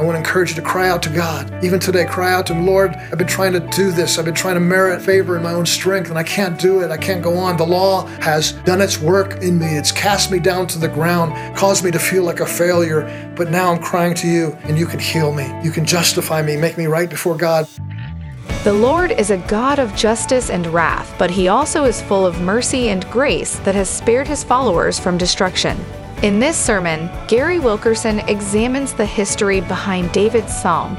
I want to encourage you to cry out to God. Even today, cry out to Him, Lord, I've been trying to do this. I've been trying to merit favor in my own strength, and I can't do it. I can't go on. The law has done its work in me. It's cast me down to the ground, caused me to feel like a failure. But now I'm crying to you, and you can heal me. You can justify me, make me right before God. The Lord is a God of justice and wrath, but he also is full of mercy and grace that has spared his followers from destruction. In this sermon, Gary Wilkerson examines the history behind David's psalm,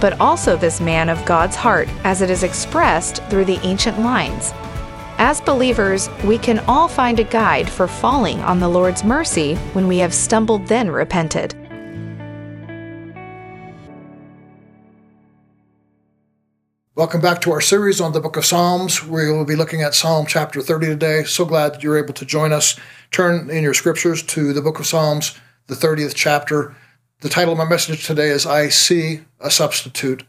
but also this man of God's heart as it is expressed through the ancient lines. As believers, we can all find a guide for falling on the Lord's mercy when we have stumbled then repented. Welcome back to our series on the book of Psalms. We will be looking at Psalm chapter 30 today. So glad that you're able to join us. Turn in your scriptures to the book of Psalms, the 30th chapter. The title of my message today is I See a Substitute.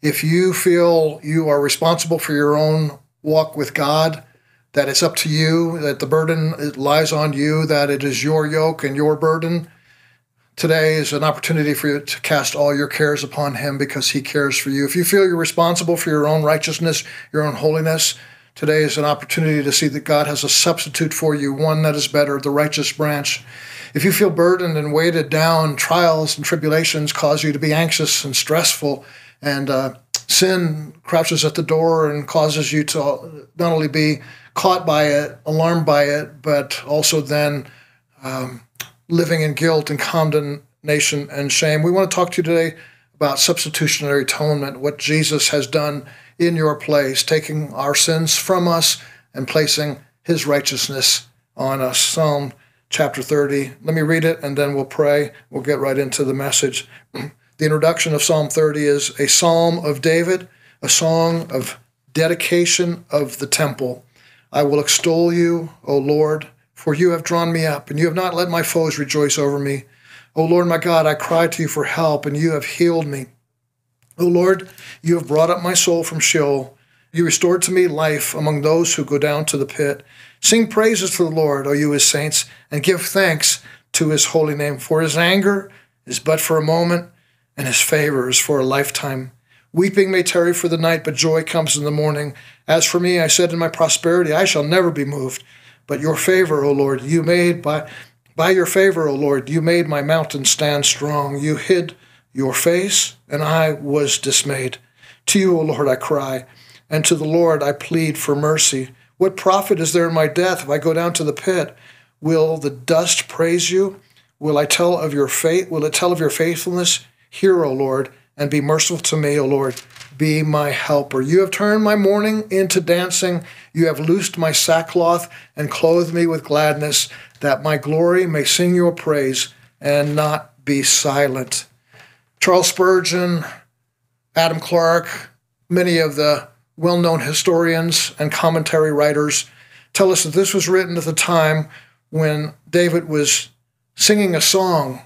If you feel you are responsible for your own walk with God, that it's up to you, that the burden lies on you, that it is your yoke and your burden, Today is an opportunity for you to cast all your cares upon Him because He cares for you. If you feel you're responsible for your own righteousness, your own holiness, today is an opportunity to see that God has a substitute for you, one that is better, the righteous branch. If you feel burdened and weighted down, trials and tribulations cause you to be anxious and stressful, and uh, sin crouches at the door and causes you to not only be caught by it, alarmed by it, but also then. Um, living in guilt and condemnation and shame. We want to talk to you today about substitutionary atonement, what Jesus has done in your place, taking our sins from us and placing his righteousness on us. Psalm chapter 30. Let me read it and then we'll pray. We'll get right into the message. The introduction of Psalm 30 is a psalm of David, a song of dedication of the temple. I will extol you, O Lord for you have drawn me up, and you have not let my foes rejoice over me. O Lord my God, I cry to you for help, and you have healed me. O Lord, you have brought up my soul from Sheol. You restored to me life among those who go down to the pit. Sing praises to the Lord, O you his saints, and give thanks to his holy name. For his anger is but for a moment, and his favor is for a lifetime. Weeping may tarry for the night, but joy comes in the morning. As for me, I said in my prosperity, I shall never be moved. But your favor, O Lord, you made by by your favor, O Lord, you made my mountain stand strong. You hid your face, and I was dismayed. To you, O Lord, I cry, and to the Lord I plead for mercy. What profit is there in my death if I go down to the pit? Will the dust praise you? Will I tell of your faith? Will it tell of your faithfulness? Hear, O Lord, and be merciful to me, O Lord be my helper. You have turned my mourning into dancing. You have loosed my sackcloth and clothed me with gladness, that my glory may sing your praise and not be silent. Charles Spurgeon, Adam Clarke, many of the well known historians and commentary writers tell us that this was written at the time when David was singing a song,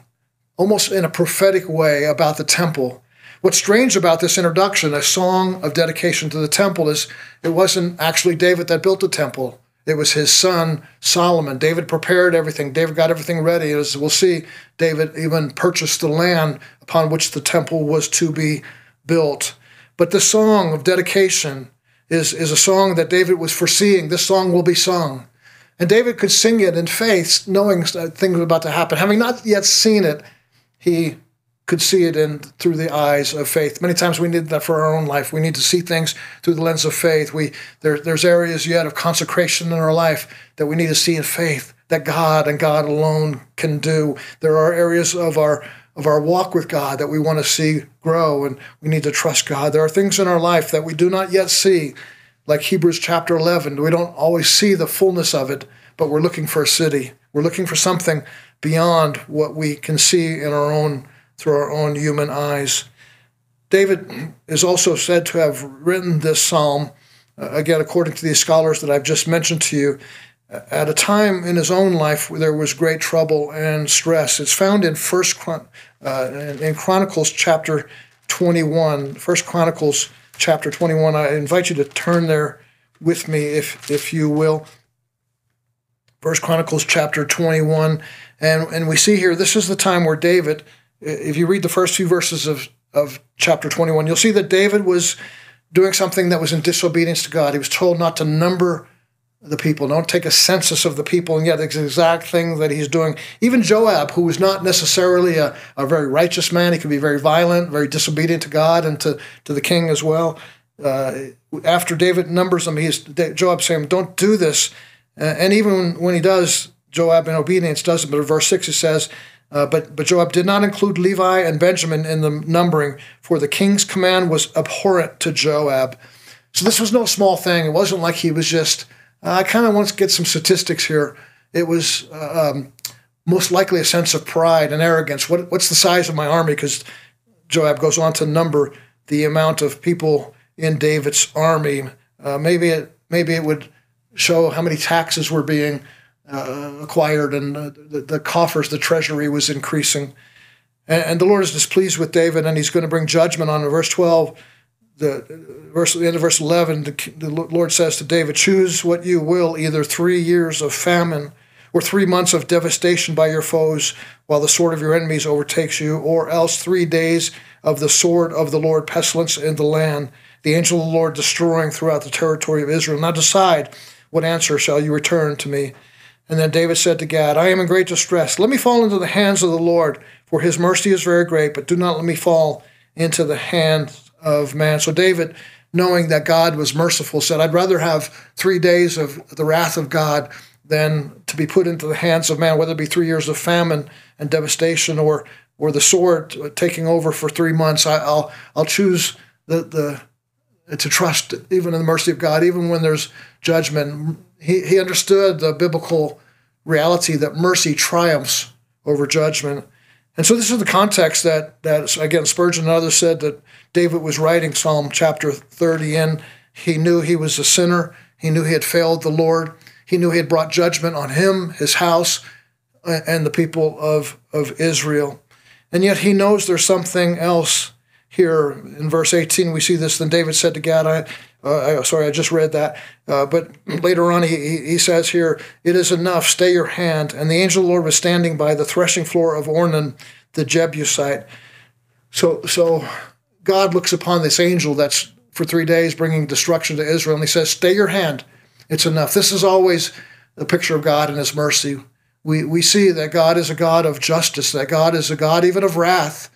almost in a prophetic way, about the temple What's strange about this introduction, a song of dedication to the temple, is it wasn't actually David that built the temple. It was his son Solomon. David prepared everything. David got everything ready. As we'll see, David even purchased the land upon which the temple was to be built. But the song of dedication is, is a song that David was foreseeing. This song will be sung. And David could sing it in faith, knowing things were about to happen. Having not yet seen it, he could see it in through the eyes of faith. Many times we need that for our own life. We need to see things through the lens of faith. We there, there's areas yet of consecration in our life that we need to see in faith that God and God alone can do. There are areas of our of our walk with God that we want to see grow and we need to trust God. There are things in our life that we do not yet see, like Hebrews chapter 11. We don't always see the fullness of it, but we're looking for a city. We're looking for something beyond what we can see in our own through our own human eyes. David is also said to have written this psalm, uh, again, according to these scholars that I've just mentioned to you, at a time in his own life where there was great trouble and stress. It's found in First Chron- uh, in Chronicles chapter 21. First Chronicles chapter 21. I invite you to turn there with me, if if you will. First Chronicles chapter 21, and and we see here this is the time where David if you read the first few verses of, of chapter 21, you'll see that David was doing something that was in disobedience to God. He was told not to number the people, don't take a census of the people, and yet it's the exact thing that he's doing. Even Joab, who was not necessarily a, a very righteous man, he could be very violent, very disobedient to God and to, to the king as well. Uh, after David numbers them, he's Joab saying, "Don't do this." Uh, and even when he does, Joab in obedience does it. But in verse six it says, uh, "But but Joab did not include Levi and Benjamin in the numbering, for the king's command was abhorrent to Joab." So this was no small thing. It wasn't like he was just. Uh, I kind of want to get some statistics here. It was uh, um, most likely a sense of pride and arrogance. What, what's the size of my army? Because Joab goes on to number the amount of people in David's army. Uh, maybe it maybe it would show how many taxes were being uh, acquired and uh, the, the, coffers, the treasury was increasing. And, and, the Lord is displeased with David, and He's going to bring judgment on him. Verse twelve, the verse the end of verse eleven, the, the Lord says to David, "Choose what you will, either three years of famine." Or three months of devastation by your foes while the sword of your enemies overtakes you, or else three days of the sword of the Lord, pestilence in the land the angel of the Lord destroying throughout the territory of Israel. Now decide what answer shall you return to me. And then David said to Gad, I am in great distress. Let me fall into the hands of the Lord, for his mercy is very great, but do not let me fall into the hands of man. So David, knowing that God was merciful, said, I'd rather have three days of the wrath of God than to be put into the hands of man, whether it be three years of famine and devastation or or the sword taking over for three months. I, will I'll choose the the to trust even in the mercy of God, even when there's judgment. He, he understood the biblical reality that mercy triumphs over judgment. And so this is the context that, that again, Spurgeon and others said that David was writing Psalm chapter 30 in. He knew he was a sinner. He knew he had failed the Lord. He knew he had brought judgment on him, his house, and the people of, of Israel. And yet he knows there's something else here in verse 18 we see this then david said to gad i uh, sorry i just read that. Uh, but later on he, he says here it is enough. Stay your hand. And the angel of the lord was standing by the threshing floor of ornan the jebusite. So so god looks upon this angel that's for three days bringing destruction to israel and he says stay your hand. It's enough. This is always a picture of god and his mercy. We, we see that god is a god of justice that god is a god even of wrath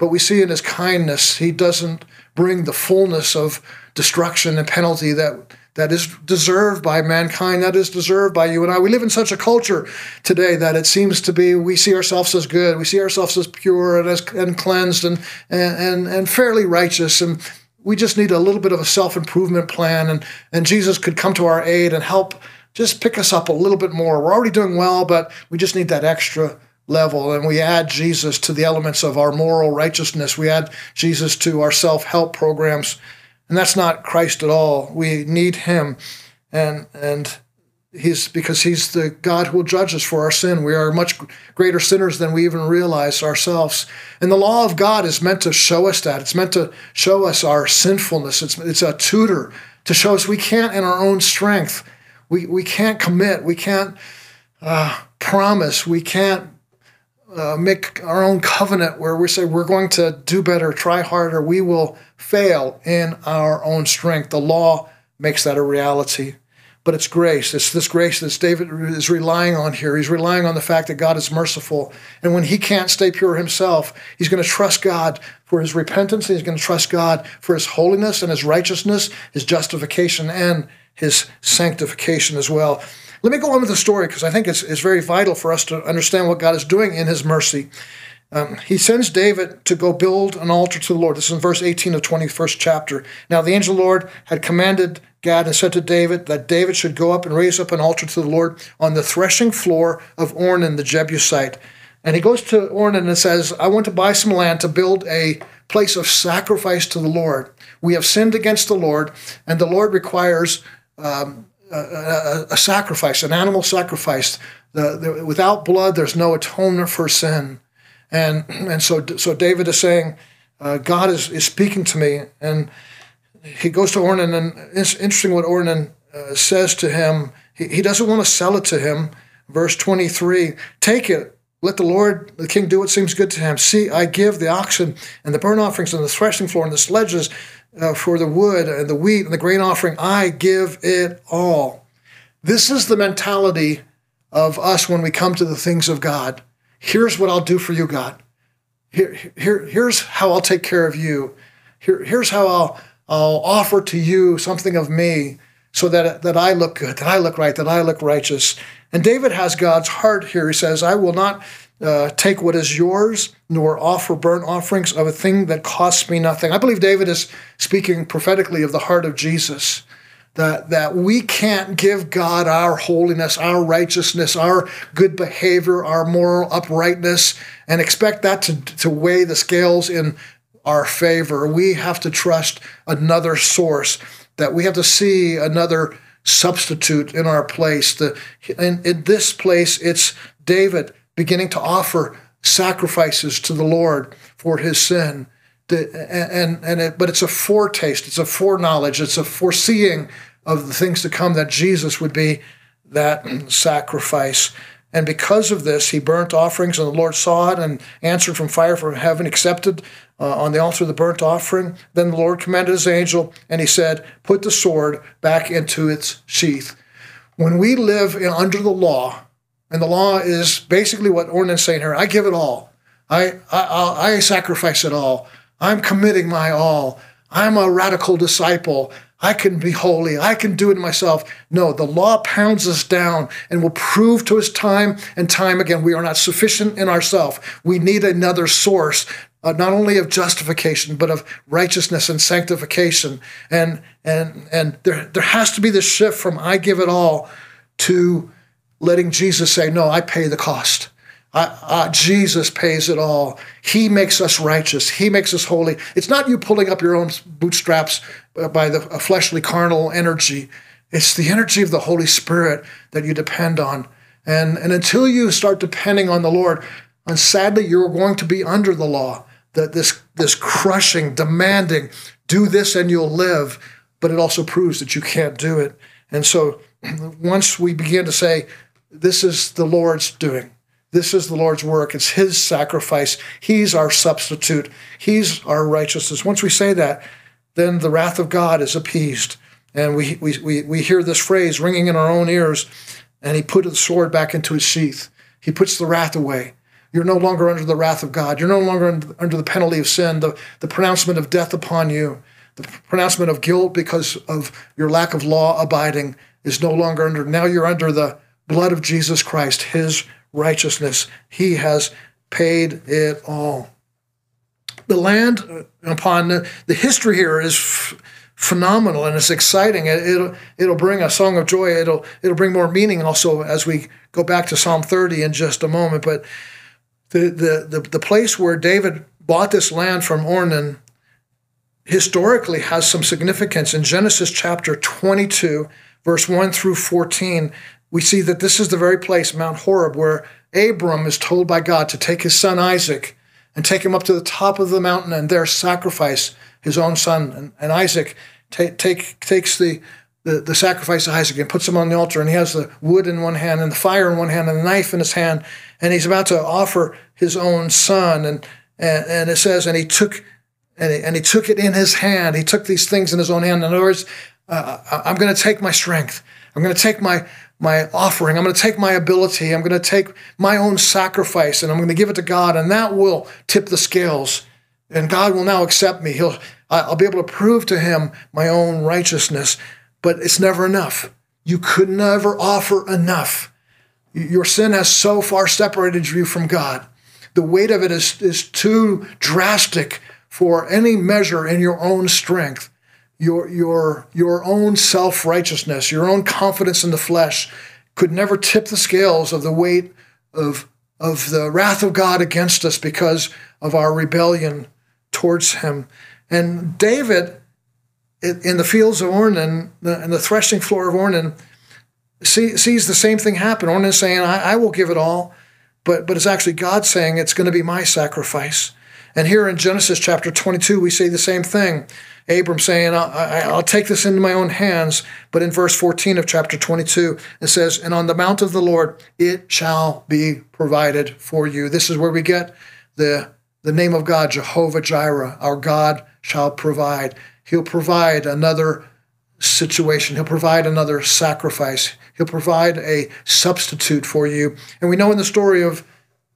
but we see in his kindness, he doesn't bring the fullness of destruction and penalty that that is deserved by mankind, that is deserved by you and I. We live in such a culture today that it seems to be we see ourselves as good, we see ourselves as pure and as and cleansed and and and fairly righteous, and we just need a little bit of a self improvement plan, and and Jesus could come to our aid and help just pick us up a little bit more. We're already doing well, but we just need that extra level and we add Jesus to the elements of our moral righteousness. We add Jesus to our self help programs. And that's not Christ at all. We need him. And, and he's because he's the God who will judge us for our sin. We are much greater sinners than we even realize ourselves. And the law of God is meant to show us that. It's meant to show us our sinfulness. It's, it's a tutor to show us we can't in our own strength. We, we can't commit. We can't uh, promise. We can't uh, make our own covenant where we say we're going to do better, try harder, we will fail in our own strength. The law makes that a reality. But it's grace. It's this grace that David is relying on here. He's relying on the fact that God is merciful. And when he can't stay pure himself, he's going to trust God for his repentance. He's going to trust God for his holiness and his righteousness, his justification, and his sanctification as well. Let me go on with the story because I think it's, it's very vital for us to understand what God is doing in his mercy. Um, he sends David to go build an altar to the Lord. This is in verse 18 of 21st chapter. Now, the angel of the Lord had commanded Gad and said to David that David should go up and raise up an altar to the Lord on the threshing floor of Ornan the Jebusite. And he goes to Ornan and says, I want to buy some land to build a place of sacrifice to the Lord. We have sinned against the Lord, and the Lord requires um, a, a, sacrifice, an animal sacrifice. The, the, without blood, there's no atonement for sin. And, and so, so David is saying, uh, God is, is speaking to me. And he goes to Ornan, and it's interesting what Ornan uh, says to him. He, he doesn't want to sell it to him. Verse 23 Take it, let the Lord, the king, do what seems good to him. See, I give the oxen and the burnt offerings and the threshing floor and the sledges uh, for the wood and the wheat and the grain offering. I give it all. This is the mentality of us when we come to the things of God. Here's what I'll do for you, God. Here, here, here's how I'll take care of you. Here, here's how I'll, I'll offer to you something of me so that, that I look good, that I look right, that I look righteous. And David has God's heart here. He says, I will not uh, take what is yours, nor offer burnt offerings of a thing that costs me nothing. I believe David is speaking prophetically of the heart of Jesus. That, that we can't give God our holiness, our righteousness, our good behavior, our moral uprightness, and expect that to, to weigh the scales in our favor. We have to trust another source, that we have to see another substitute in our place. The, in, in this place, it's David beginning to offer sacrifices to the Lord for his sin. The, and and it, but it's a foretaste, it's a foreknowledge, it's a foreseeing of the things to come that Jesus would be that sacrifice. And because of this, he burnt offerings, and the Lord saw it and answered from fire from heaven, accepted uh, on the altar of the burnt offering. Then the Lord commanded his angel, and he said, Put the sword back into its sheath. When we live in, under the law, and the law is basically what Ornan is saying here I give it all, I, I, I sacrifice it all, I'm committing my all, I'm a radical disciple. I can be holy. I can do it myself. No, the law pounds us down and will prove to us time and time again we are not sufficient in ourselves. We need another source uh, not only of justification but of righteousness and sanctification and and and there there has to be this shift from i give it all to letting jesus say no i pay the cost. Uh, jesus pays it all. He makes us righteous. He makes us holy. It's not you pulling up your own bootstraps uh, by the fleshly carnal energy. It's the energy of the holy spirit that you depend on. And and until you start depending on the lord and sadly you're going to be under the law that this this crushing, demanding, do this and you'll live, but it also proves that you can't do it. And so once we begin to say, this is the Lord's doing, this is the Lord's work, it's his sacrifice, he's our substitute, he's our righteousness. Once we say that, then the wrath of God is appeased. And we, we, we, we hear this phrase ringing in our own ears, and he put the sword back into His sheath. He puts the wrath away. You're no longer under the wrath of God. You're no longer under the penalty of sin, the, the pronouncement of death upon you, the pronouncement of guilt because of your lack of law abiding is no longer under. Now you're under the blood of Jesus Christ, his righteousness. He has paid it all. The land uh, upon the, the history here is f- phenomenal and it's exciting. It, will it'll bring a song of joy. It'll it'll bring more meaning also as we go back to Psalm 30 in just a moment. But the, the, the, the place where David bought this land from Ornan historically has some significance. In Genesis chapter 22, verse 1 through 14, we see that this is the very place, Mount Horeb, where Abram is told by God to take his son Isaac and take him up to the top of the mountain and there sacrifice his own son. And, and Isaac take, take, takes the, the, the sacrifice of Isaac and puts him on the altar, and he has the wood in one hand and the fire in one hand and the knife in his hand, and he's about to offer his own son. And and, and it says, and he took and he, and he took it in his hand. He took these things in his own hand. In other words, uh, I'm going to take my strength. I'm going to take my my offering. I'm going to take my ability. I'm going to take my own sacrifice, and I'm going to give it to God, and that will tip the scales. And God will now accept me. He'll I'll be able to prove to Him my own righteousness but it's never enough. You could never offer enough. Your sin has so far separated you from God. The weight of it is, is too drastic for any measure in your own strength, your, your, your own self righteousness, your own confidence in the flesh could never tip the scales of the weight of, of the wrath of God against us because of our rebellion towards Him. And David in the fields of Ornan, and the threshing floor of Ornan, see, sees the same thing happen. Ornan saying, I, I will give it all, but, but it's actually God saying it's going to be my sacrifice. And here in Genesis chapter 22, we see the same thing. Abram saying, I'll take this into my own hands. But in verse 14 of chapter 22, it says, And on the mount of the Lord it shall be provided for you. This is where we get the, the name of God, Jehovah Jireh. Our God shall provide. He'll provide another situation. He'll provide another sacrifice. He'll provide a substitute for you. And we know in the story of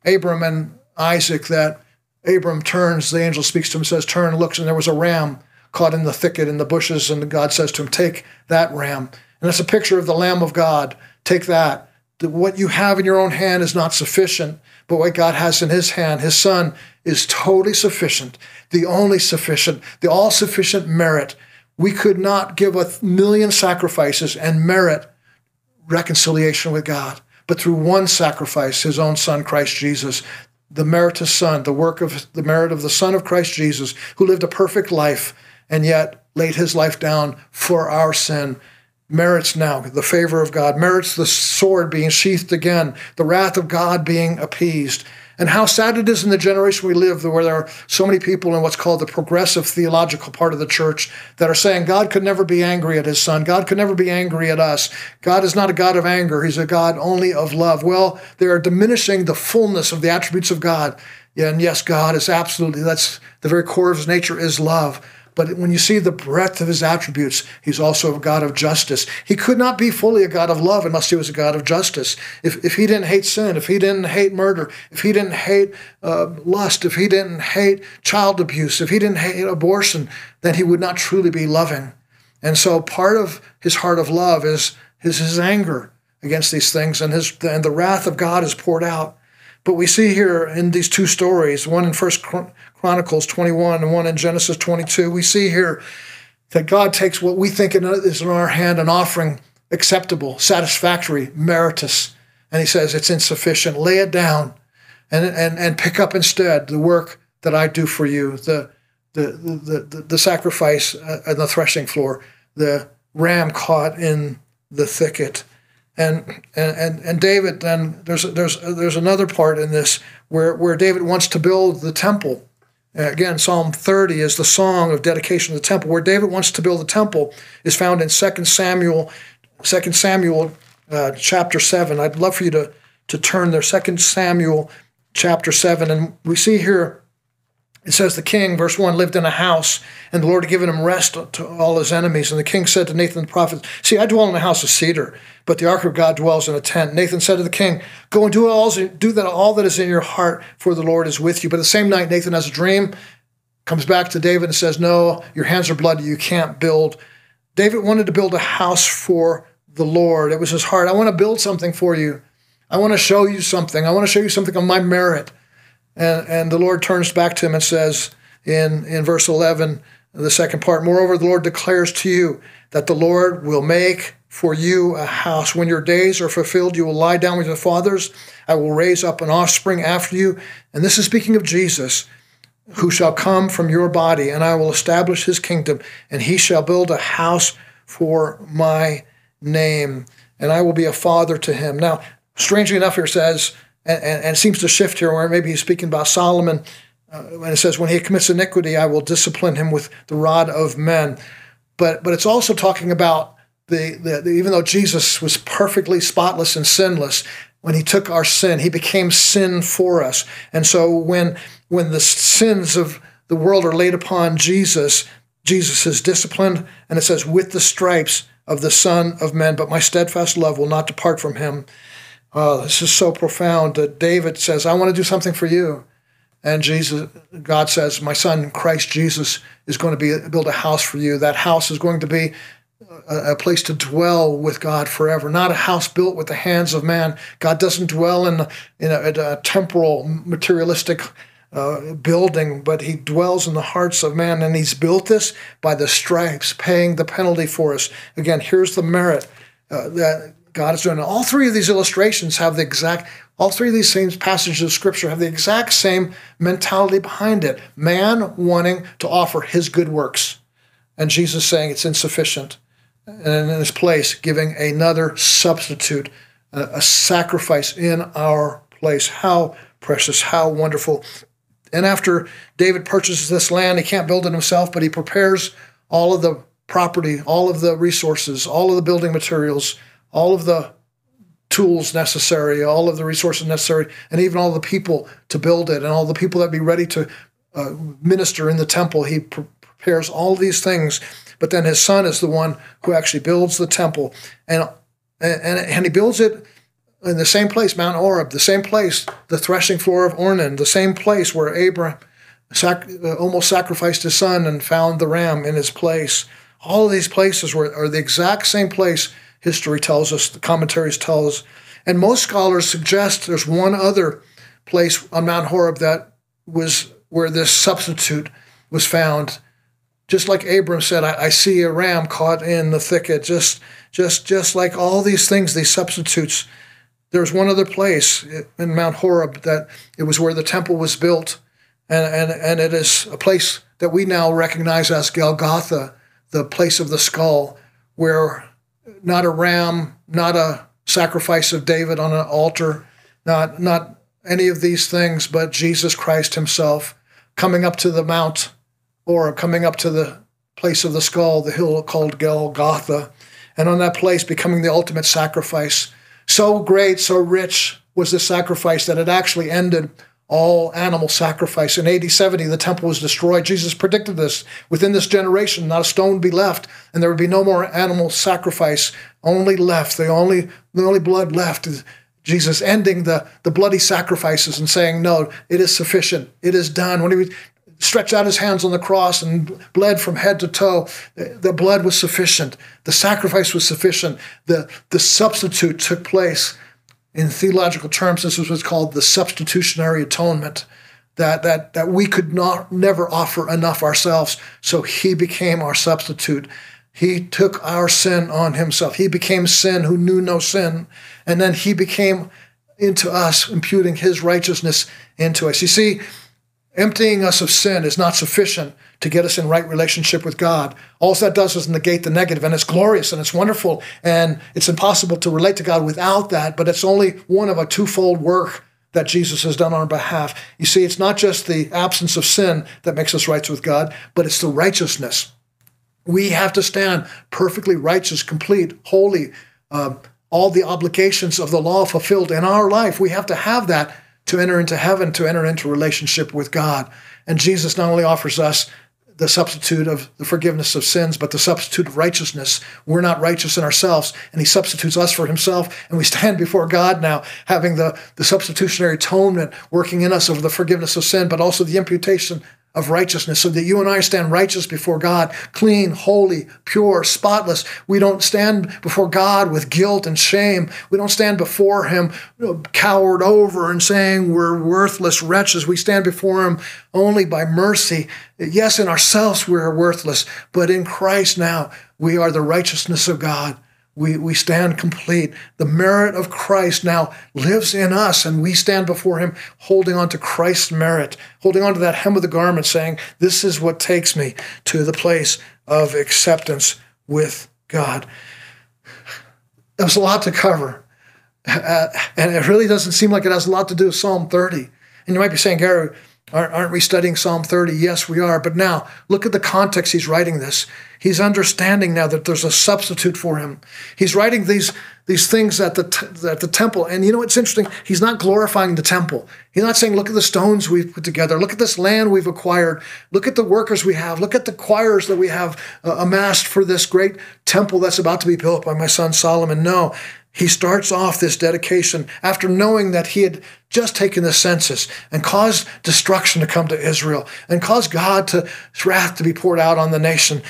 Abram and Isaac that Abram turns, the angel speaks to him, says, Turn, looks, and there was a ram caught in the thicket in the bushes. And God says to him, Take that ram. And it's a picture of the Lamb of God. Take that. What you have in your own hand is not sufficient, but what God has in his hand, his son, is totally sufficient, the only sufficient, the all sufficient merit. We could not give a million sacrifices and merit reconciliation with God, but through one sacrifice, his own son, Christ Jesus, the meritus Son, the work of the merit of the Son of Christ Jesus, who lived a perfect life and yet laid his life down for our sin, merits now the favor of God, merits the sword being sheathed again, the wrath of God being appeased. And how sad it is in the generation we live where there are so many people in what's called the progressive theological part of the church that are saying God could never be angry at his son. God could never be angry at us. God is not a God of anger. He's a God only of love. Well, they are diminishing the fullness of the attributes of God. And yes, God is absolutely, that's the very core of his nature is love. But when you see the breadth of his attributes, he's also a God of justice. He could not be fully a God of love unless he was a God of justice. If, if he didn't hate sin, if he didn't hate murder, if he didn't hate uh, lust, if he didn't hate child abuse, if he didn't hate abortion, then he would not truly be loving. And so part of his heart of love is, is his anger against these things, and, his, and the wrath of God is poured out. But we see here in these two stories, one in First Chronicles 21 and one in Genesis 22, we see here that God takes what we think is in our hand an offering acceptable, satisfactory, meritus, and He says it's insufficient. Lay it down and, and, and pick up instead the work that I do for you, the, the, the, the, the sacrifice uh, on the threshing floor, the ram caught in the thicket. And, and, and David then there's there's there's another part in this where, where David wants to build the temple Again, Psalm 30 is the song of dedication of the temple. Where David wants to build the temple is found in 2 Samuel, 2 Samuel uh, chapter 7. I'd love for you to, to turn there, 2 Samuel chapter 7. And we see here it says the king, verse 1, lived in a house, and the Lord had given him rest to all his enemies. And the king said to Nathan the prophet, See, I dwell in a house of cedar, but the ark of God dwells in a tent. Nathan said to the king, Go and do all, do that, all that is in your heart, for the Lord is with you. But the same night, Nathan has a dream, comes back to David and says, No, your hands are bloody, you can't build. David wanted to build a house for the Lord. It was his heart. I want to build something for you. I want to show you something. I want to show you something of my merit. And, and the Lord turns back to him and says in, in verse 11, the second part, Moreover, the Lord declares to you that the Lord will make for you a house. When your days are fulfilled, you will lie down with your fathers. I will raise up an offspring after you. And this is speaking of Jesus, who shall come from your body, and I will establish his kingdom, and he shall build a house for my name, and I will be a father to him. Now, strangely enough, here says, and, and, and seems to shift here where maybe he's speaking about Solomon uh, when it says, When he commits iniquity, I will discipline him with the rod of men. But, but it's also talking about the, the, the even though Jesus was perfectly spotless and sinless, when he took our sin, he became sin for us. And so when when the sins of the world are laid upon Jesus, Jesus is disciplined, and it says, with the stripes of the Son of Men, but my steadfast love will not depart from him. Oh, this is so profound that David says, I want to do something for you. And Jesus, God says, My son, Christ Jesus, is going to be build a house for you. That house is going to be a, a, place to dwell with God forever, not a house built with the hands of man. God doesn't dwell in, in a, a temporal, materialistic uh, building, but he dwells in the hearts of man. And he's built this by the stripes, paying the penalty for us. Again, here's the merit uh, that God is doing. And all three of these illustrations have the exact, all three of these same passages of Scripture have the exact same mentality behind it. Man wanting to offer his good works, and Jesus saying it's insufficient. And in his place, giving another substitute, a, a sacrifice in our place. How precious, how wonderful. And after David purchases this land, he can't build it himself, but he prepares all of the property, all of the resources, all of the building materials, all of the tools necessary, all of the resources necessary, and even all the people to build it, and all the people that be ready to uh, minister in the temple. He pre- prepares all these things, but then his son is the one who actually builds the temple, and and and he builds it in the same place, Mount Horeb, the same place, the threshing floor of Ornan, the same place where Abraham sac- uh, almost sacrificed his son and found the ram in his place. All of these places were, are the exact same place history tells us, the commentaries tell us. And most scholars suggest there's one other place on Mount Horeb that was where this substitute was found. Just like Abram said, I, I see a ram caught in the thicket. Just, just, just like all these things, these substitutes. There's one other place in Mount Horeb that it was where the temple was built, and and and it is a place that we now recognize as Golgotha, the place of the skull, where not a ram, not a sacrifice of David on an altar, not not any of these things, but Jesus Christ Himself coming up to the mount or coming up to the place of the skull, the hill called Golgotha, and on that place becoming the ultimate sacrifice. So great, so rich was the sacrifice that it actually ended all animal sacrifice. In AD 70, the temple was destroyed. Jesus predicted this. Within this generation, not a stone would be left, and there would be no more animal sacrifice. Only left, the only, the only blood left is Jesus ending the, the bloody sacrifices and saying, No, it is sufficient. It is done. When he stretched out his hands on the cross and bled from head to toe, the blood was sufficient. The sacrifice was sufficient. The, the substitute took place in theological terms, this was what's called the substitutionary atonement. That, that, that we could not never offer enough ourselves, so he became our substitute. He took our sin on himself. He became sin who knew no sin, and then he became into us, imputing his righteousness into us. You see, Emptying us of sin is not sufficient to get us in right relationship with God. All that does is negate the negative, and it's glorious and it's wonderful, and it's impossible to relate to God without that, but it's only one of a twofold work that Jesus has done on our behalf. You see, it's not just the absence of sin that makes us right with God, but it's the righteousness. We have to stand perfectly righteous, complete, holy, uh, all the obligations of the law fulfilled in our life. We have to have that to enter into heaven, to enter into relationship with God. And Jesus not only offers us the substitute of the forgiveness of sins, but the substitute of righteousness. We're not righteous in ourselves, and He substitutes us for Himself, and we stand before God now, having the, the substitutionary atonement working in us of the forgiveness of sin, but also the imputation of righteousness so that you and I stand righteous before God, clean, holy, pure, spotless. We don't stand before God with guilt and shame. We don't stand before Him you know, cowered over and saying we're worthless wretches. We stand before Him only by mercy. Yes, in ourselves we are worthless, but in Christ now we are the righteousness of God we, we stand complete. The merit of Christ now lives in us, and we stand before Him holding on to Christ's merit, holding on to that hem of the garment, saying, This is what takes me to the place of acceptance with God. There's a lot to cover, uh, and it really doesn't seem like it has a lot to do with Psalm 30. And you might be saying, Gary, Aren't we studying Psalm 30? Yes, we are. But now, look at the context he's writing this. He's understanding now that there's a substitute for him. He's writing these, these things at the, t- at the temple. And you know what's interesting? He's not glorifying the temple. He's not saying, look at the stones we've put together. Look at this land we've acquired. Look at the workers we have. Look at the choirs that we have uh, amassed for this great temple that's about to be built by my son Solomon. No, he starts off this dedication after knowing that he had just taken the census and caused destruction to come to Israel and caused God to wrath to be poured out on the nation.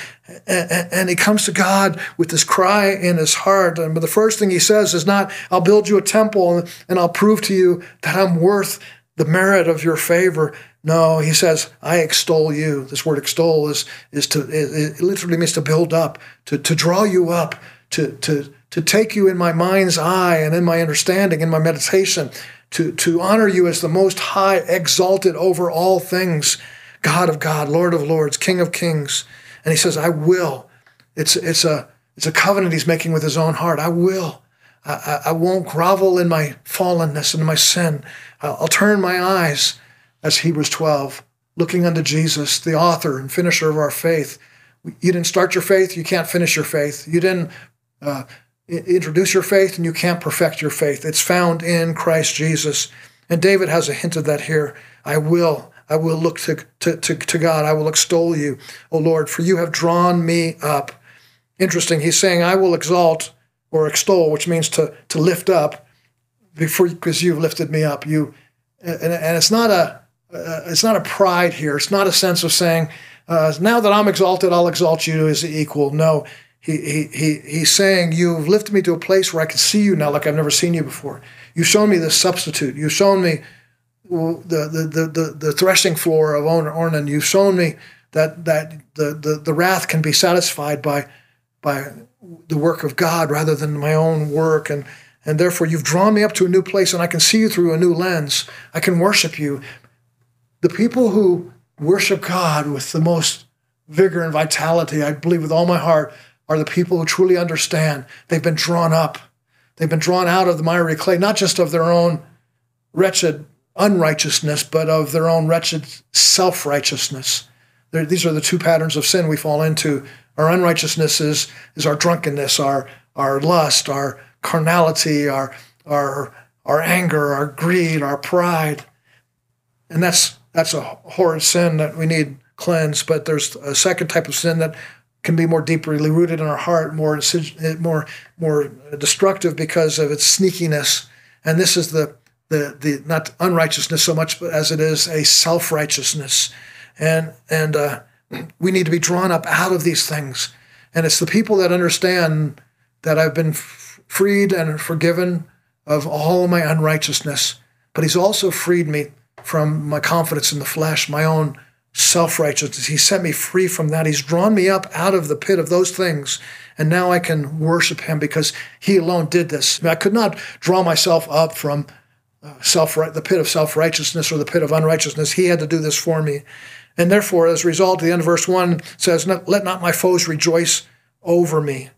And, he comes to God with this cry in his heart. And the first thing he says is not, I'll build you a temple and I'll prove to you that I'm worth the merit of your favor. No, he says, I extol you. This word extol is, is to, it, literally means to build up, to, to draw you up, to, to, to take you in my mind's eye and in my understanding, in my meditation, to, to honor you as the most high, exalted over all things, God of God, Lord of Lords, King of Kings. And he says, I will. It's, it's, a, it's a covenant he's making with his own heart. I will. I, I won't grovel in my fallenness and my sin. I'll turn my eyes, as Hebrews 12, looking unto Jesus, the author and finisher of our faith, You didn't start your faith, you can't finish your faith. You didn't uh, introduce your faith, and you can't perfect your faith. It's found in Christ Jesus. And David has a hint of that here. I will. I will look to, to, to, to God. I will extol you, O Lord, for you have drawn me up. Interesting. He's saying, I will exalt or extol, which means to, to lift up before because you've lifted me up. You and, and it's not a uh, it's not a pride here. It's not a sense of saying, uh, now that I'm exalted, I'll exalt you as equal. No, he, he, he, he's saying, You've lifted me to a place where I can see you now like I've never seen you before. You've shown me the substitute. You've shown me the, the, the, the, the threshing floor of Ornan. You've shown me that, that the, the, the wrath can be satisfied by, by the work of God rather than my own work. And, and therefore, you've drawn me up to a new place and I can see you through a new lens. I can worship you. The people who worship God with the most vigor and vitality, I believe with all my heart, are the people who truly understand they've been drawn up. They've been drawn out of the miry clay, not just of their own wretched unrighteousness, but of their own wretched self righteousness. These are the two patterns of sin we fall into. Our unrighteousness is, is our drunkenness, our, our lust, our carnality, our, our, our anger, our greed, our pride. And that's, that's a horrid sin that we need cleansed. But there's a second type of sin that can be more deeply rooted in our heart, more more more destructive because of its sneakiness. And this is the the the not unrighteousness so much, but as it is a self righteousness, and and uh, we need to be drawn up out of these things. And it's the people that understand that I've been freed and forgiven of all my unrighteousness, but He's also freed me from my confidence in the flesh, my own self righteousness. He set me free from that. He's drawn me up out of the pit of those things. And now I can worship him because he alone did this. I could not draw myself up from uh, self the pit of self righteousness or the pit of unrighteousness. He had to do this for me. And therefore, as a result, the end of verse 1 says, Let not my foes rejoice over me.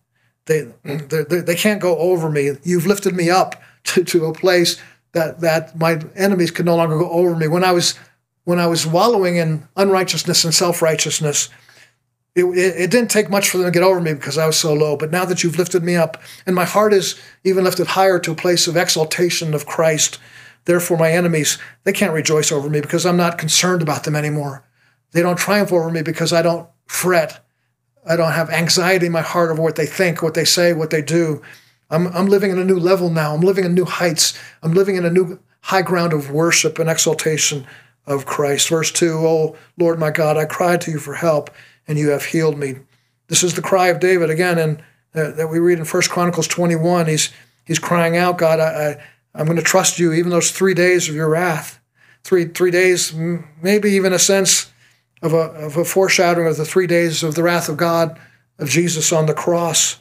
They, they, they can't go over me. You've lifted me up to, to a place that, that my enemies could no longer go over me. When I was when I was wallowing in unrighteousness and self righteousness, it, it, it, didn't take much for them to get over me because I was so low. But now that you've lifted me up, and my heart is even lifted higher to a place of exaltation of Christ, therefore my enemies, they can't rejoice over me because I'm not concerned about them anymore. They don't triumph over me because I don't fret. I don't have anxiety in my heart over what they think, what they say, what they do. I'm, I'm living in a new level now. I'm living in new heights. I'm living in a new high ground of worship and exaltation of Christ. Verse 2 Oh, Lord my God, I cried to you for help, and you have healed me. This is the cry of David again, and uh, that we read in First Chronicles 21. He's, he's crying out, God, I, I, I'm going to trust you even those three days of your wrath. Three, three days, maybe even a sense of a, of a foreshadowing of the three days of the wrath of God, of Jesus on the cross.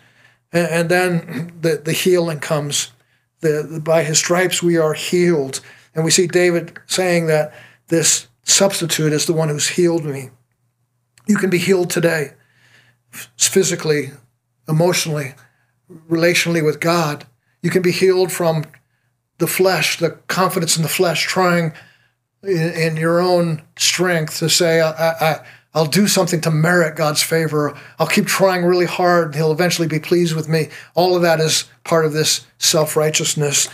And, and then the, the healing comes. The, the, by his stripes we are healed. And we see David saying that this substitute is the one who's healed me. You can be healed today, physically, emotionally, relationally with God. You can be healed from the flesh, the confidence in the flesh, trying in, in your own strength to say, I, I, I'll do something to merit God's favor. I'll keep trying really hard. He'll eventually be pleased with me. All of that is part of this self righteousness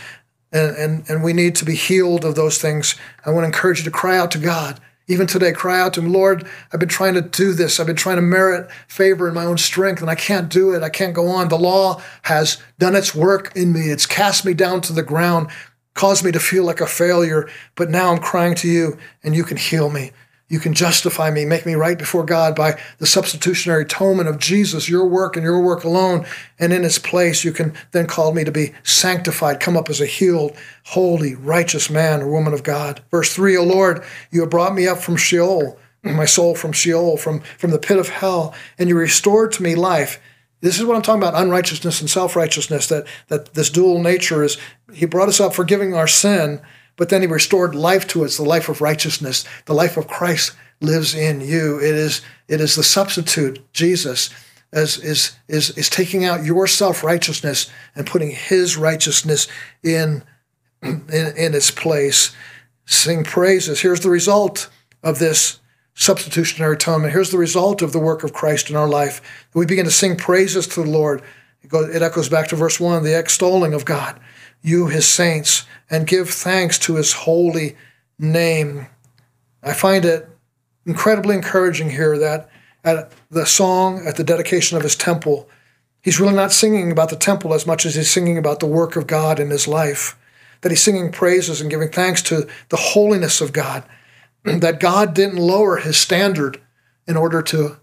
and, and, and we need to be healed of those things. I want to encourage you to cry out to God. Even today, cry out to Him, Lord, I've been trying to do this. I've been trying to merit favor in my own strength, and I can't do it. I can't go on. The law has done its work in me, it's cast me down to the ground, caused me to feel like a failure. But now I'm crying to you, and you can heal me. You can justify me, make me right before God by the substitutionary atonement of Jesus, your work and your work alone. And in its place, you can then call me to be sanctified, come up as a healed, holy, righteous man or woman of God. Verse 3, O Lord, you have brought me up from Sheol, my soul from Sheol, from, from the pit of hell, and you restored to me life. This is what I'm talking about unrighteousness and self righteousness, that, that this dual nature is. He brought us up forgiving our sin but then he restored life to us, the life of righteousness. The life of Christ lives in you. It is, it is the substitute, Jesus, as, is, is, is taking out your self righteousness and putting his righteousness in, in, in its place. Sing praises. Here's the result of this substitutionary atonement. Here's the result of the work of Christ in our life. We begin to sing praises to the Lord. It, goes, it echoes back to verse 1 the extolling of God, you, his saints, and give thanks to his holy name. I find it incredibly encouraging here that at the song, at the dedication of his temple, he's really not singing about the temple as much as he's singing about the work of God in his life. That he's singing praises and giving thanks to the holiness of God. That God didn't lower his standard in order to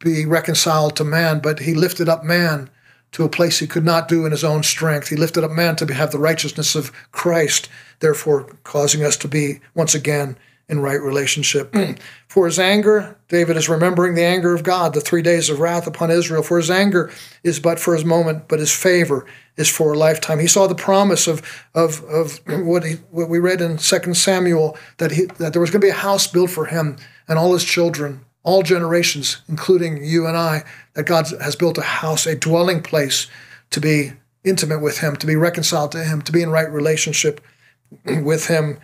be reconciled to man, but he lifted up man to a place he could not do in his own strength. He lifted up man to have the righteousness of Christ, therefore causing us to be once again in right relationship. Hmm. for his anger, David is remembering the anger of God, the three days of wrath upon Israel. For his anger is but for his moment, but his favor is for a lifetime. He saw the promise of, of, of hmm. what, he, what we read in 2 Samuel that, he, that there was going to be a house built for him and all his children, all generations, including you and I, that God has built a house, a dwelling place to be intimate with him, to be reconciled to him, to be in right relationship with him.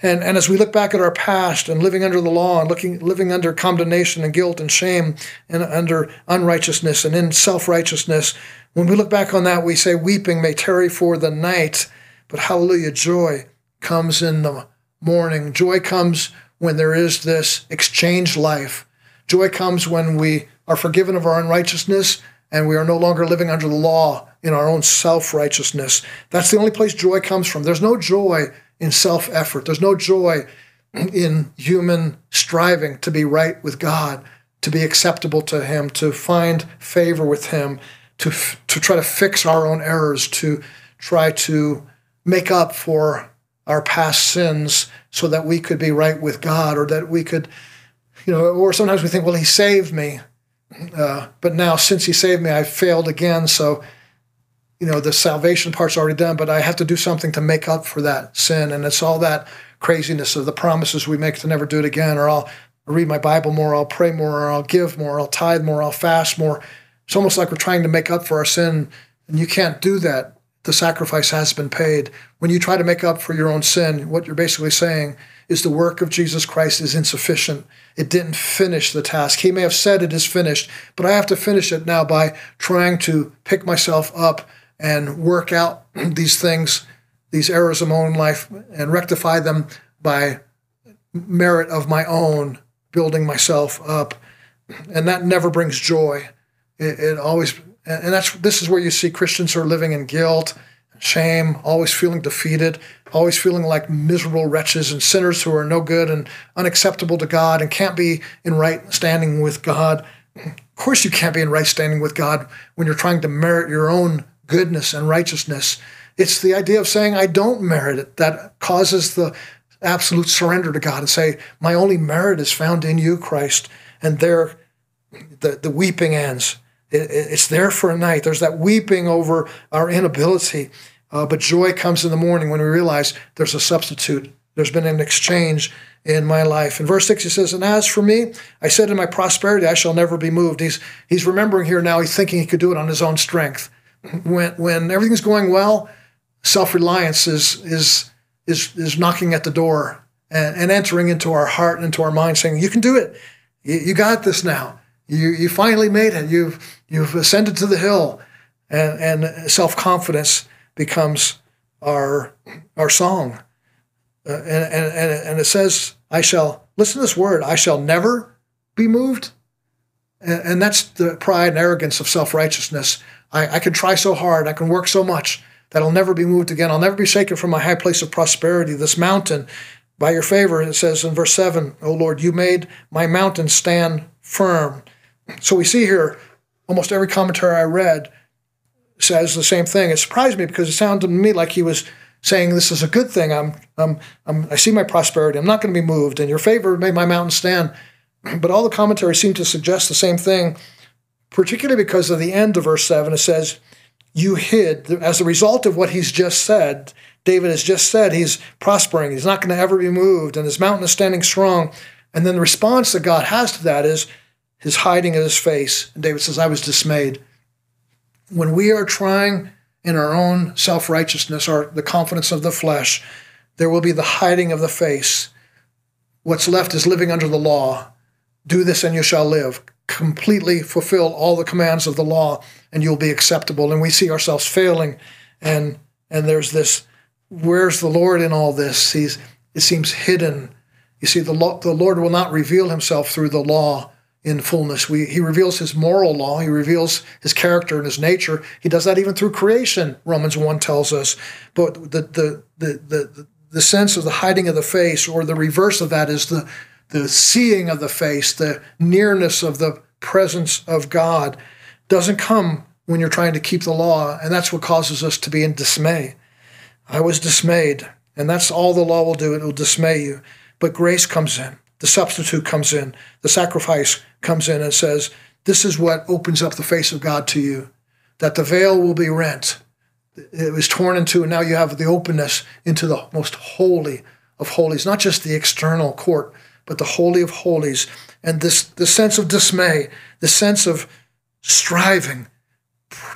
And, and as we look back at our past and living under the law and looking, living under condemnation and guilt and shame and under unrighteousness and in self righteousness, when we look back on that, we say, Weeping may tarry for the night, but hallelujah, joy comes in the morning. Joy comes when there is this exchange life. Joy comes when we are forgiven of our unrighteousness and we are no longer living under the law in our own self righteousness. That's the only place joy comes from. There's no joy in self effort. There's no joy in human striving to be right with God, to be acceptable to Him, to find favor with Him, to, to try to fix our own errors, to try to make up for our past sins so that we could be right with God or that we could, you know, or sometimes we think, well, He saved me. Uh, but now, since He saved me, I've failed again. So you know the salvation part's already done but i have to do something to make up for that sin and it's all that craziness of the promises we make to never do it again or i'll read my bible more i'll pray more or i'll give more i'll tithe more i'll fast more it's almost like we're trying to make up for our sin and you can't do that the sacrifice has been paid when you try to make up for your own sin what you're basically saying is the work of jesus christ is insufficient it didn't finish the task he may have said it is finished but i have to finish it now by trying to pick myself up and work out these things, these errors of my own life, and rectify them by merit of my own, building myself up. And that never brings joy. It, it always, and that's this is where you see Christians who are living in guilt, shame, always feeling defeated, always feeling like miserable wretches and sinners who are no good and unacceptable to God and can't be in right standing with God. Of course, you can't be in right standing with God when you're trying to merit your own goodness and righteousness. It's the idea of saying, I don't merit it, that causes the absolute surrender to God and say, My only merit is found in you, Christ. And there, the, the weeping ends. It, it's there for a night. There's that weeping over our inability. Uh, but joy comes in the morning when we realize there's a substitute. There's been an exchange in my life. In verse 6, he says, And as for me, I said in my prosperity, I shall never be moved. He's, he's remembering here now, he's thinking he could do it on his own strength when when everything's going well, self reliance is is is is knocking at the door and, and, entering into our heart and into our mind, saying, "You can do it. You, you got this now. You you finally made it. You've you've ascended to the hill." And, and self confidence becomes our our song. Uh, and, and, and it says, I shall, listen to this word, I shall never be moved. And, and that's the pride and arrogance of self righteousness I, I can try so hard, I can work so much that I'll never be moved again. I'll never be shaken from my high place of prosperity, this mountain. By your favor, it says in verse 7, O Lord, you made my mountain stand firm. So we see here, almost every commentary I read says the same thing. It surprised me because it sounded to me like he was saying this is a good thing. I'm, I'm, I'm, I see my prosperity. I'm not going to be moved. And your favor made my mountain stand. But all the commentaries seem to suggest the same thing particularly because of the end of verse 7. It says, You hid, as a result of what he's just said, David has just said he's prospering, he's not going to ever be moved, and his mountain is standing strong. And then the response that God has to that is his hiding of his face. And David says, I was dismayed. When we are trying in our own self righteousness or the confidence of the flesh, there will be the hiding of the face. What's left is living under the law do this and you shall live. Completely fulfill all the commands of the law and you'll be acceptable. And we see ourselves failing and and there's this where's the Lord in all this? He's it seems hidden. You see, the, law, the Lord will not reveal himself through the law in fullness. We, he reveals his moral law, he reveals his character and his nature. He does that even through creation, Romans 1 tells us. But the, the, the, the, the sense of the hiding of the face, or the reverse of that, is the, the seeing of the face, the nearness of the presence of God, doesn't come when you're trying to keep the law. And that's what causes us to be in dismay. I was dismayed. And that's all the law will do. It will dismay you. But grace comes in. The substitute comes in. The sacrifice comes in and says, This is what opens up the face of God to you, that the veil will be rent. It was torn into, and now you have the openness into the most holy of holies, not just the external court, but the holy of holies. And this the sense of dismay, the sense of striving,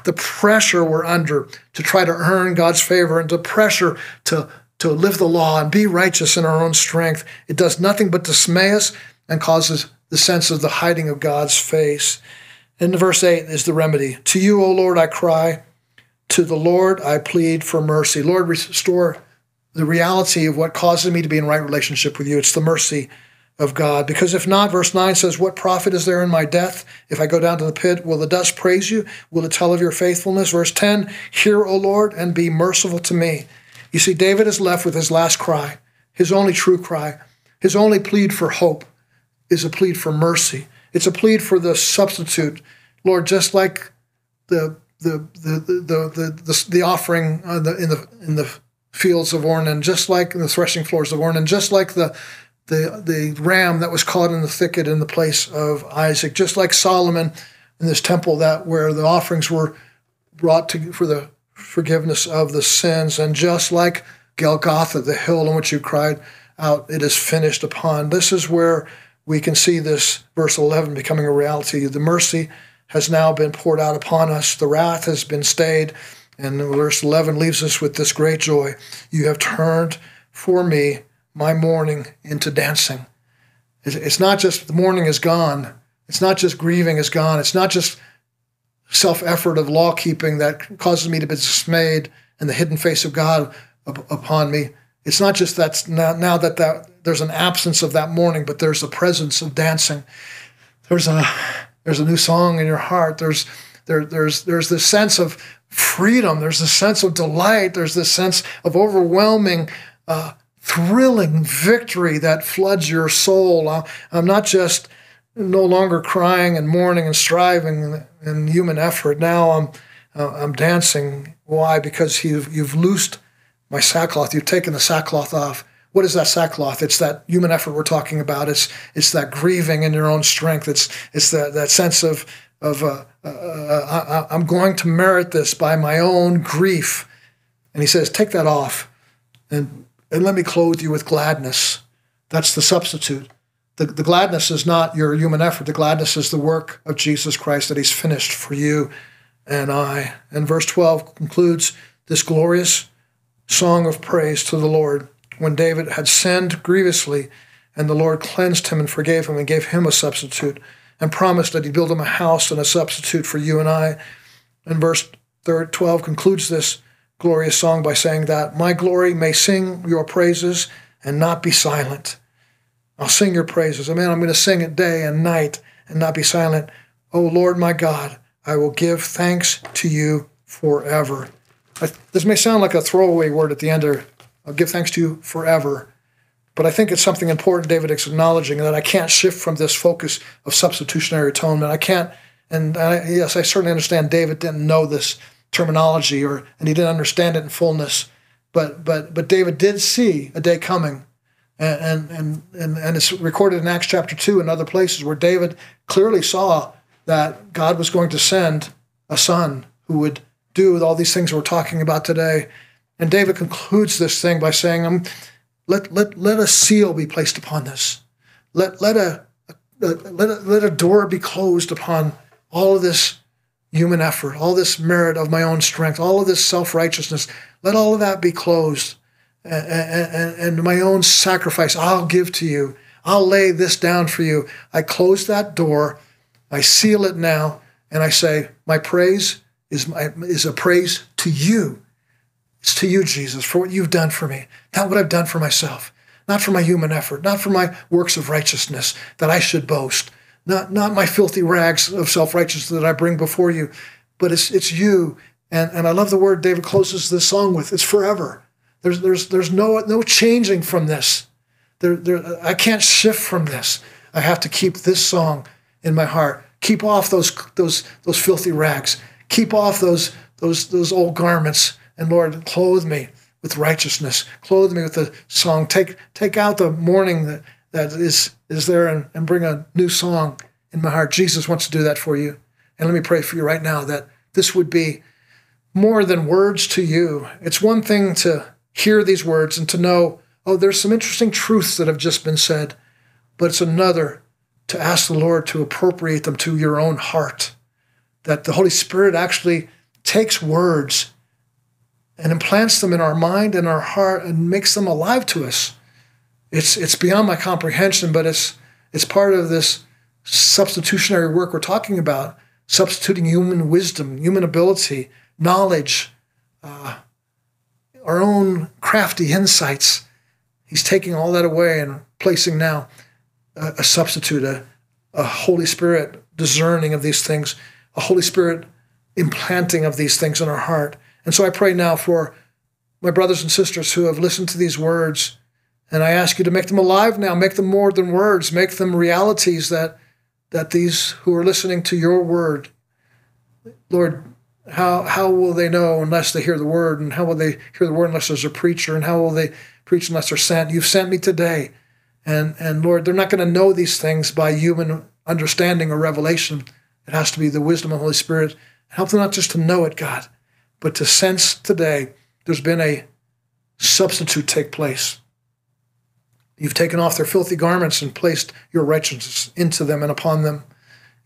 the pressure we're under to try to earn God's favor and the pressure to to live the law and be righteous in our own strength. It does nothing but dismay us and causes the sense of the hiding of God's face. In verse 8 is the remedy. To you, O Lord, I cry. To the Lord I plead for mercy. Lord, restore the reality of what causes me to be in right relationship with you. It's the mercy of God. Because if not, verse 9 says, What profit is there in my death? If I go down to the pit, will the dust praise you? Will it tell of your faithfulness? Verse 10 Hear, O Lord, and be merciful to me. You see, David is left with his last cry, his only true cry, his only plead for hope is a plead for mercy. It's a plead for the substitute, Lord, just like the the the the the the, the offering in the in the in the fields of Ornan, just like in the threshing floors of Ornan, just like the the the ram that was caught in the thicket in the place of Isaac, just like Solomon in this temple that where the offerings were brought to for the forgiveness of the sins. And just like Golgotha, the hill on which you cried out, it is finished upon. This is where we can see this verse 11 becoming a reality. The mercy has now been poured out upon us, the wrath has been stayed. And verse 11 leaves us with this great joy. You have turned for me my mourning into dancing. It's not just the mourning is gone. It's not just grieving is gone. It's not just self effort of law keeping that causes me to be dismayed and the hidden face of God upon me. It's not just that now, now that, that there's an absence of that mourning, but there's a presence of dancing. There's a there's a new song in your heart. There's there, there's there's this sense of freedom. There's this sense of delight. There's this sense of overwhelming, uh, thrilling victory that floods your soul. Uh, I'm not just no longer crying and mourning and striving and human effort. Now I'm uh, I'm dancing. Why? Because you've you've loosed my sackcloth. You've taken the sackcloth off. What is that sackcloth? It's that human effort we're talking about. It's it's that grieving in your own strength. It's it's that that sense of of uh, uh, uh I, I'm going to merit this by my own grief. And he says, take that off, and and let me clothe you with gladness. That's the substitute. The, the gladness is not your human effort. The gladness is the work of Jesus Christ that He's finished for you and I. And verse 12 concludes this glorious song of praise to the Lord when David had sinned grievously, and the Lord cleansed him and forgave him and gave him a substitute and promised that he'd build him a house and a substitute for you and I. And verse 12 concludes this glorious song by saying that my glory may sing your praises and not be silent. I'll sing your praises. Amen. I'm going to sing it day and night and not be silent. Oh, Lord my God, I will give thanks to you forever. This may sound like a throwaway word at the end of, I'll give thanks to you forever. But I think it's something important David is acknowledging that I can't shift from this focus of substitutionary atonement. I can't, and I, yes, I certainly understand David didn't know this terminology or and he didn't understand it in fullness. But but but David did see a day coming and, and, and, and it's recorded in Acts chapter 2 and other places where David clearly saw that God was going to send a son who would do all these things we're talking about today. And David concludes this thing by saying, um, let, let, let a seal be placed upon this. Let, let, a, let, a, let a door be closed upon all of this human effort, all this merit of my own strength, all of this self righteousness. Let all of that be closed and, and, my own sacrifice I'll give to you. I'll lay this down for you. I close that door. I seal it now. And I say, my praise is, my, is a praise to you. It's to you, Jesus, for what you've done for me, not what I've done for myself, not for my human effort, not for my works of righteousness that I should boast, not, not my filthy rags of self righteousness that I bring before you, but it's, it's you. And, and I love the word David closes this song with it's forever. There's, there's, there's no, no changing from this. There, there, I can't shift from this. I have to keep this song in my heart. Keep off those, those, those filthy rags. Keep off those, those, those old garments. And Lord, clothe me with righteousness. Clothe me with the song. Take, take out the mourning that, that is, is there and, and bring a new song in my heart. Jesus wants to do that for you. And let me pray for you right now that this would be more than words to you. It's one thing to hear these words and to know, oh, there's some interesting truths that have just been said, but it's another to ask the Lord to appropriate them to your own heart. That the Holy Spirit actually takes words and implants them in our mind and our heart and makes them alive to us. It's, it's beyond my comprehension, but it's, it's part of this substitutionary work we're talking about substituting human wisdom, human ability, knowledge, uh, our own crafty insights. He's taking all that away and placing now a, a substitute, a, a Holy Spirit discerning of these things, a Holy Spirit implanting of these things in our heart. And so I pray now for my brothers and sisters who have listened to these words. And I ask you to make them alive now, make them more than words, make them realities that, that these who are listening to your word, Lord, how, how will they know unless they hear the word? And how will they hear the word unless there's a preacher? And how will they preach unless they're sent? You've sent me today. And, and Lord, they're not going to know these things by human understanding or revelation. It has to be the wisdom of the Holy Spirit. Help them not just to know it, God, but to sense today there's been a substitute take place. You've taken off their filthy garments and placed your righteousness into them and upon them.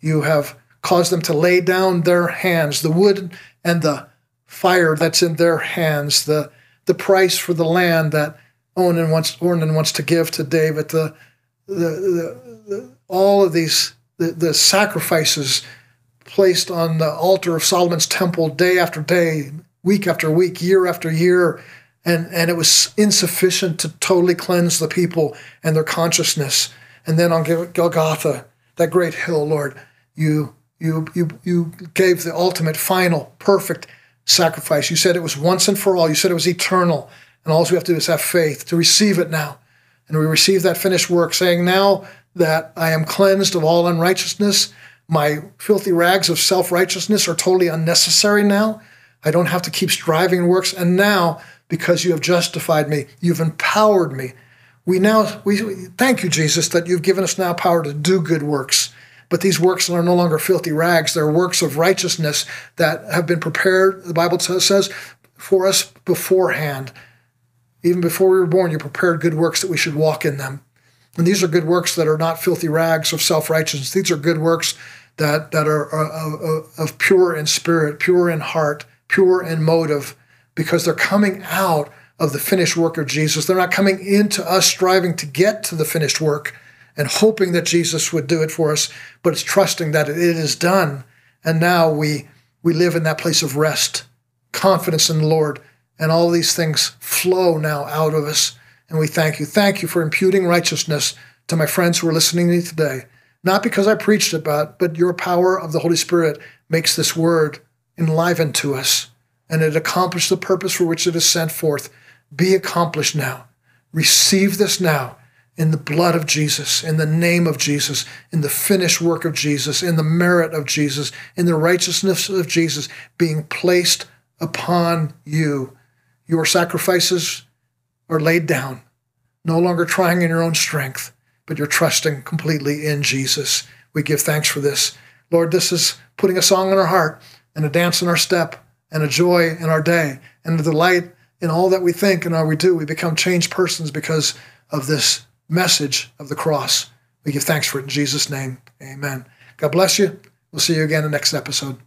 You have caused them to lay down their hands, the wood and the fire that's in their hands, the, the price for the land that Onan wants, Ornan wants to give to David, the, the, the, the all of these, the, the sacrifices placed on the altar of Solomon's temple day after day, week after week, year after year, and, and it was insufficient to totally cleanse the people and their consciousness. And then on Golgotha, that great hill, Lord, you you, you, you gave the ultimate, final, perfect sacrifice. You said it was once and for all. You said it was eternal. And all we have to do is have faith to receive it now. And we receive that finished work, saying, Now that I am cleansed of all unrighteousness, my filthy rags of self righteousness are totally unnecessary now. I don't have to keep striving in works. And now, because you have justified me, you've empowered me. We now, we, thank you, Jesus, that you've given us now power to do good works but these works are no longer filthy rags. They're works of righteousness that have been prepared, the Bible says, for us beforehand. Even before we were born, you prepared good works that we should walk in them. And these are good works that are not filthy rags of self righteousness. These are good works that, that are, uh, uh, uh, of pure in spirit, pure in heart, pure in motive, because they're coming out of the finished work of Jesus. They're not coming into us striving to get to the finished work and hoping that Jesus would do it for us, but it's trusting that it is done. And now we we live in that place of rest, confidence in the Lord, and all these things flow now out of us. And we thank you. Thank you for imputing righteousness to my friends who are listening to me today. Not because I preached about, but your power of the Holy Spirit makes this word enlivened to us, and it accomplished the purpose for which it is sent forth. Be accomplished now. Receive this now in the blood of Jesus, in the name of Jesus, in the finished work of Jesus, in the merit of Jesus, in the righteousness of Jesus being placed upon you. Your sacrifices are laid down, no longer trying in your own strength, but you're trusting completely in Jesus. We give thanks for this. Lord, this is putting a song in our heart and a dance in our step and a joy in our day and a delight in all that we think and all we do. We become changed persons because of this message of the cross. We give thanks for it in Jesus' name. Amen. God bless you. We'll see you again in the next episode.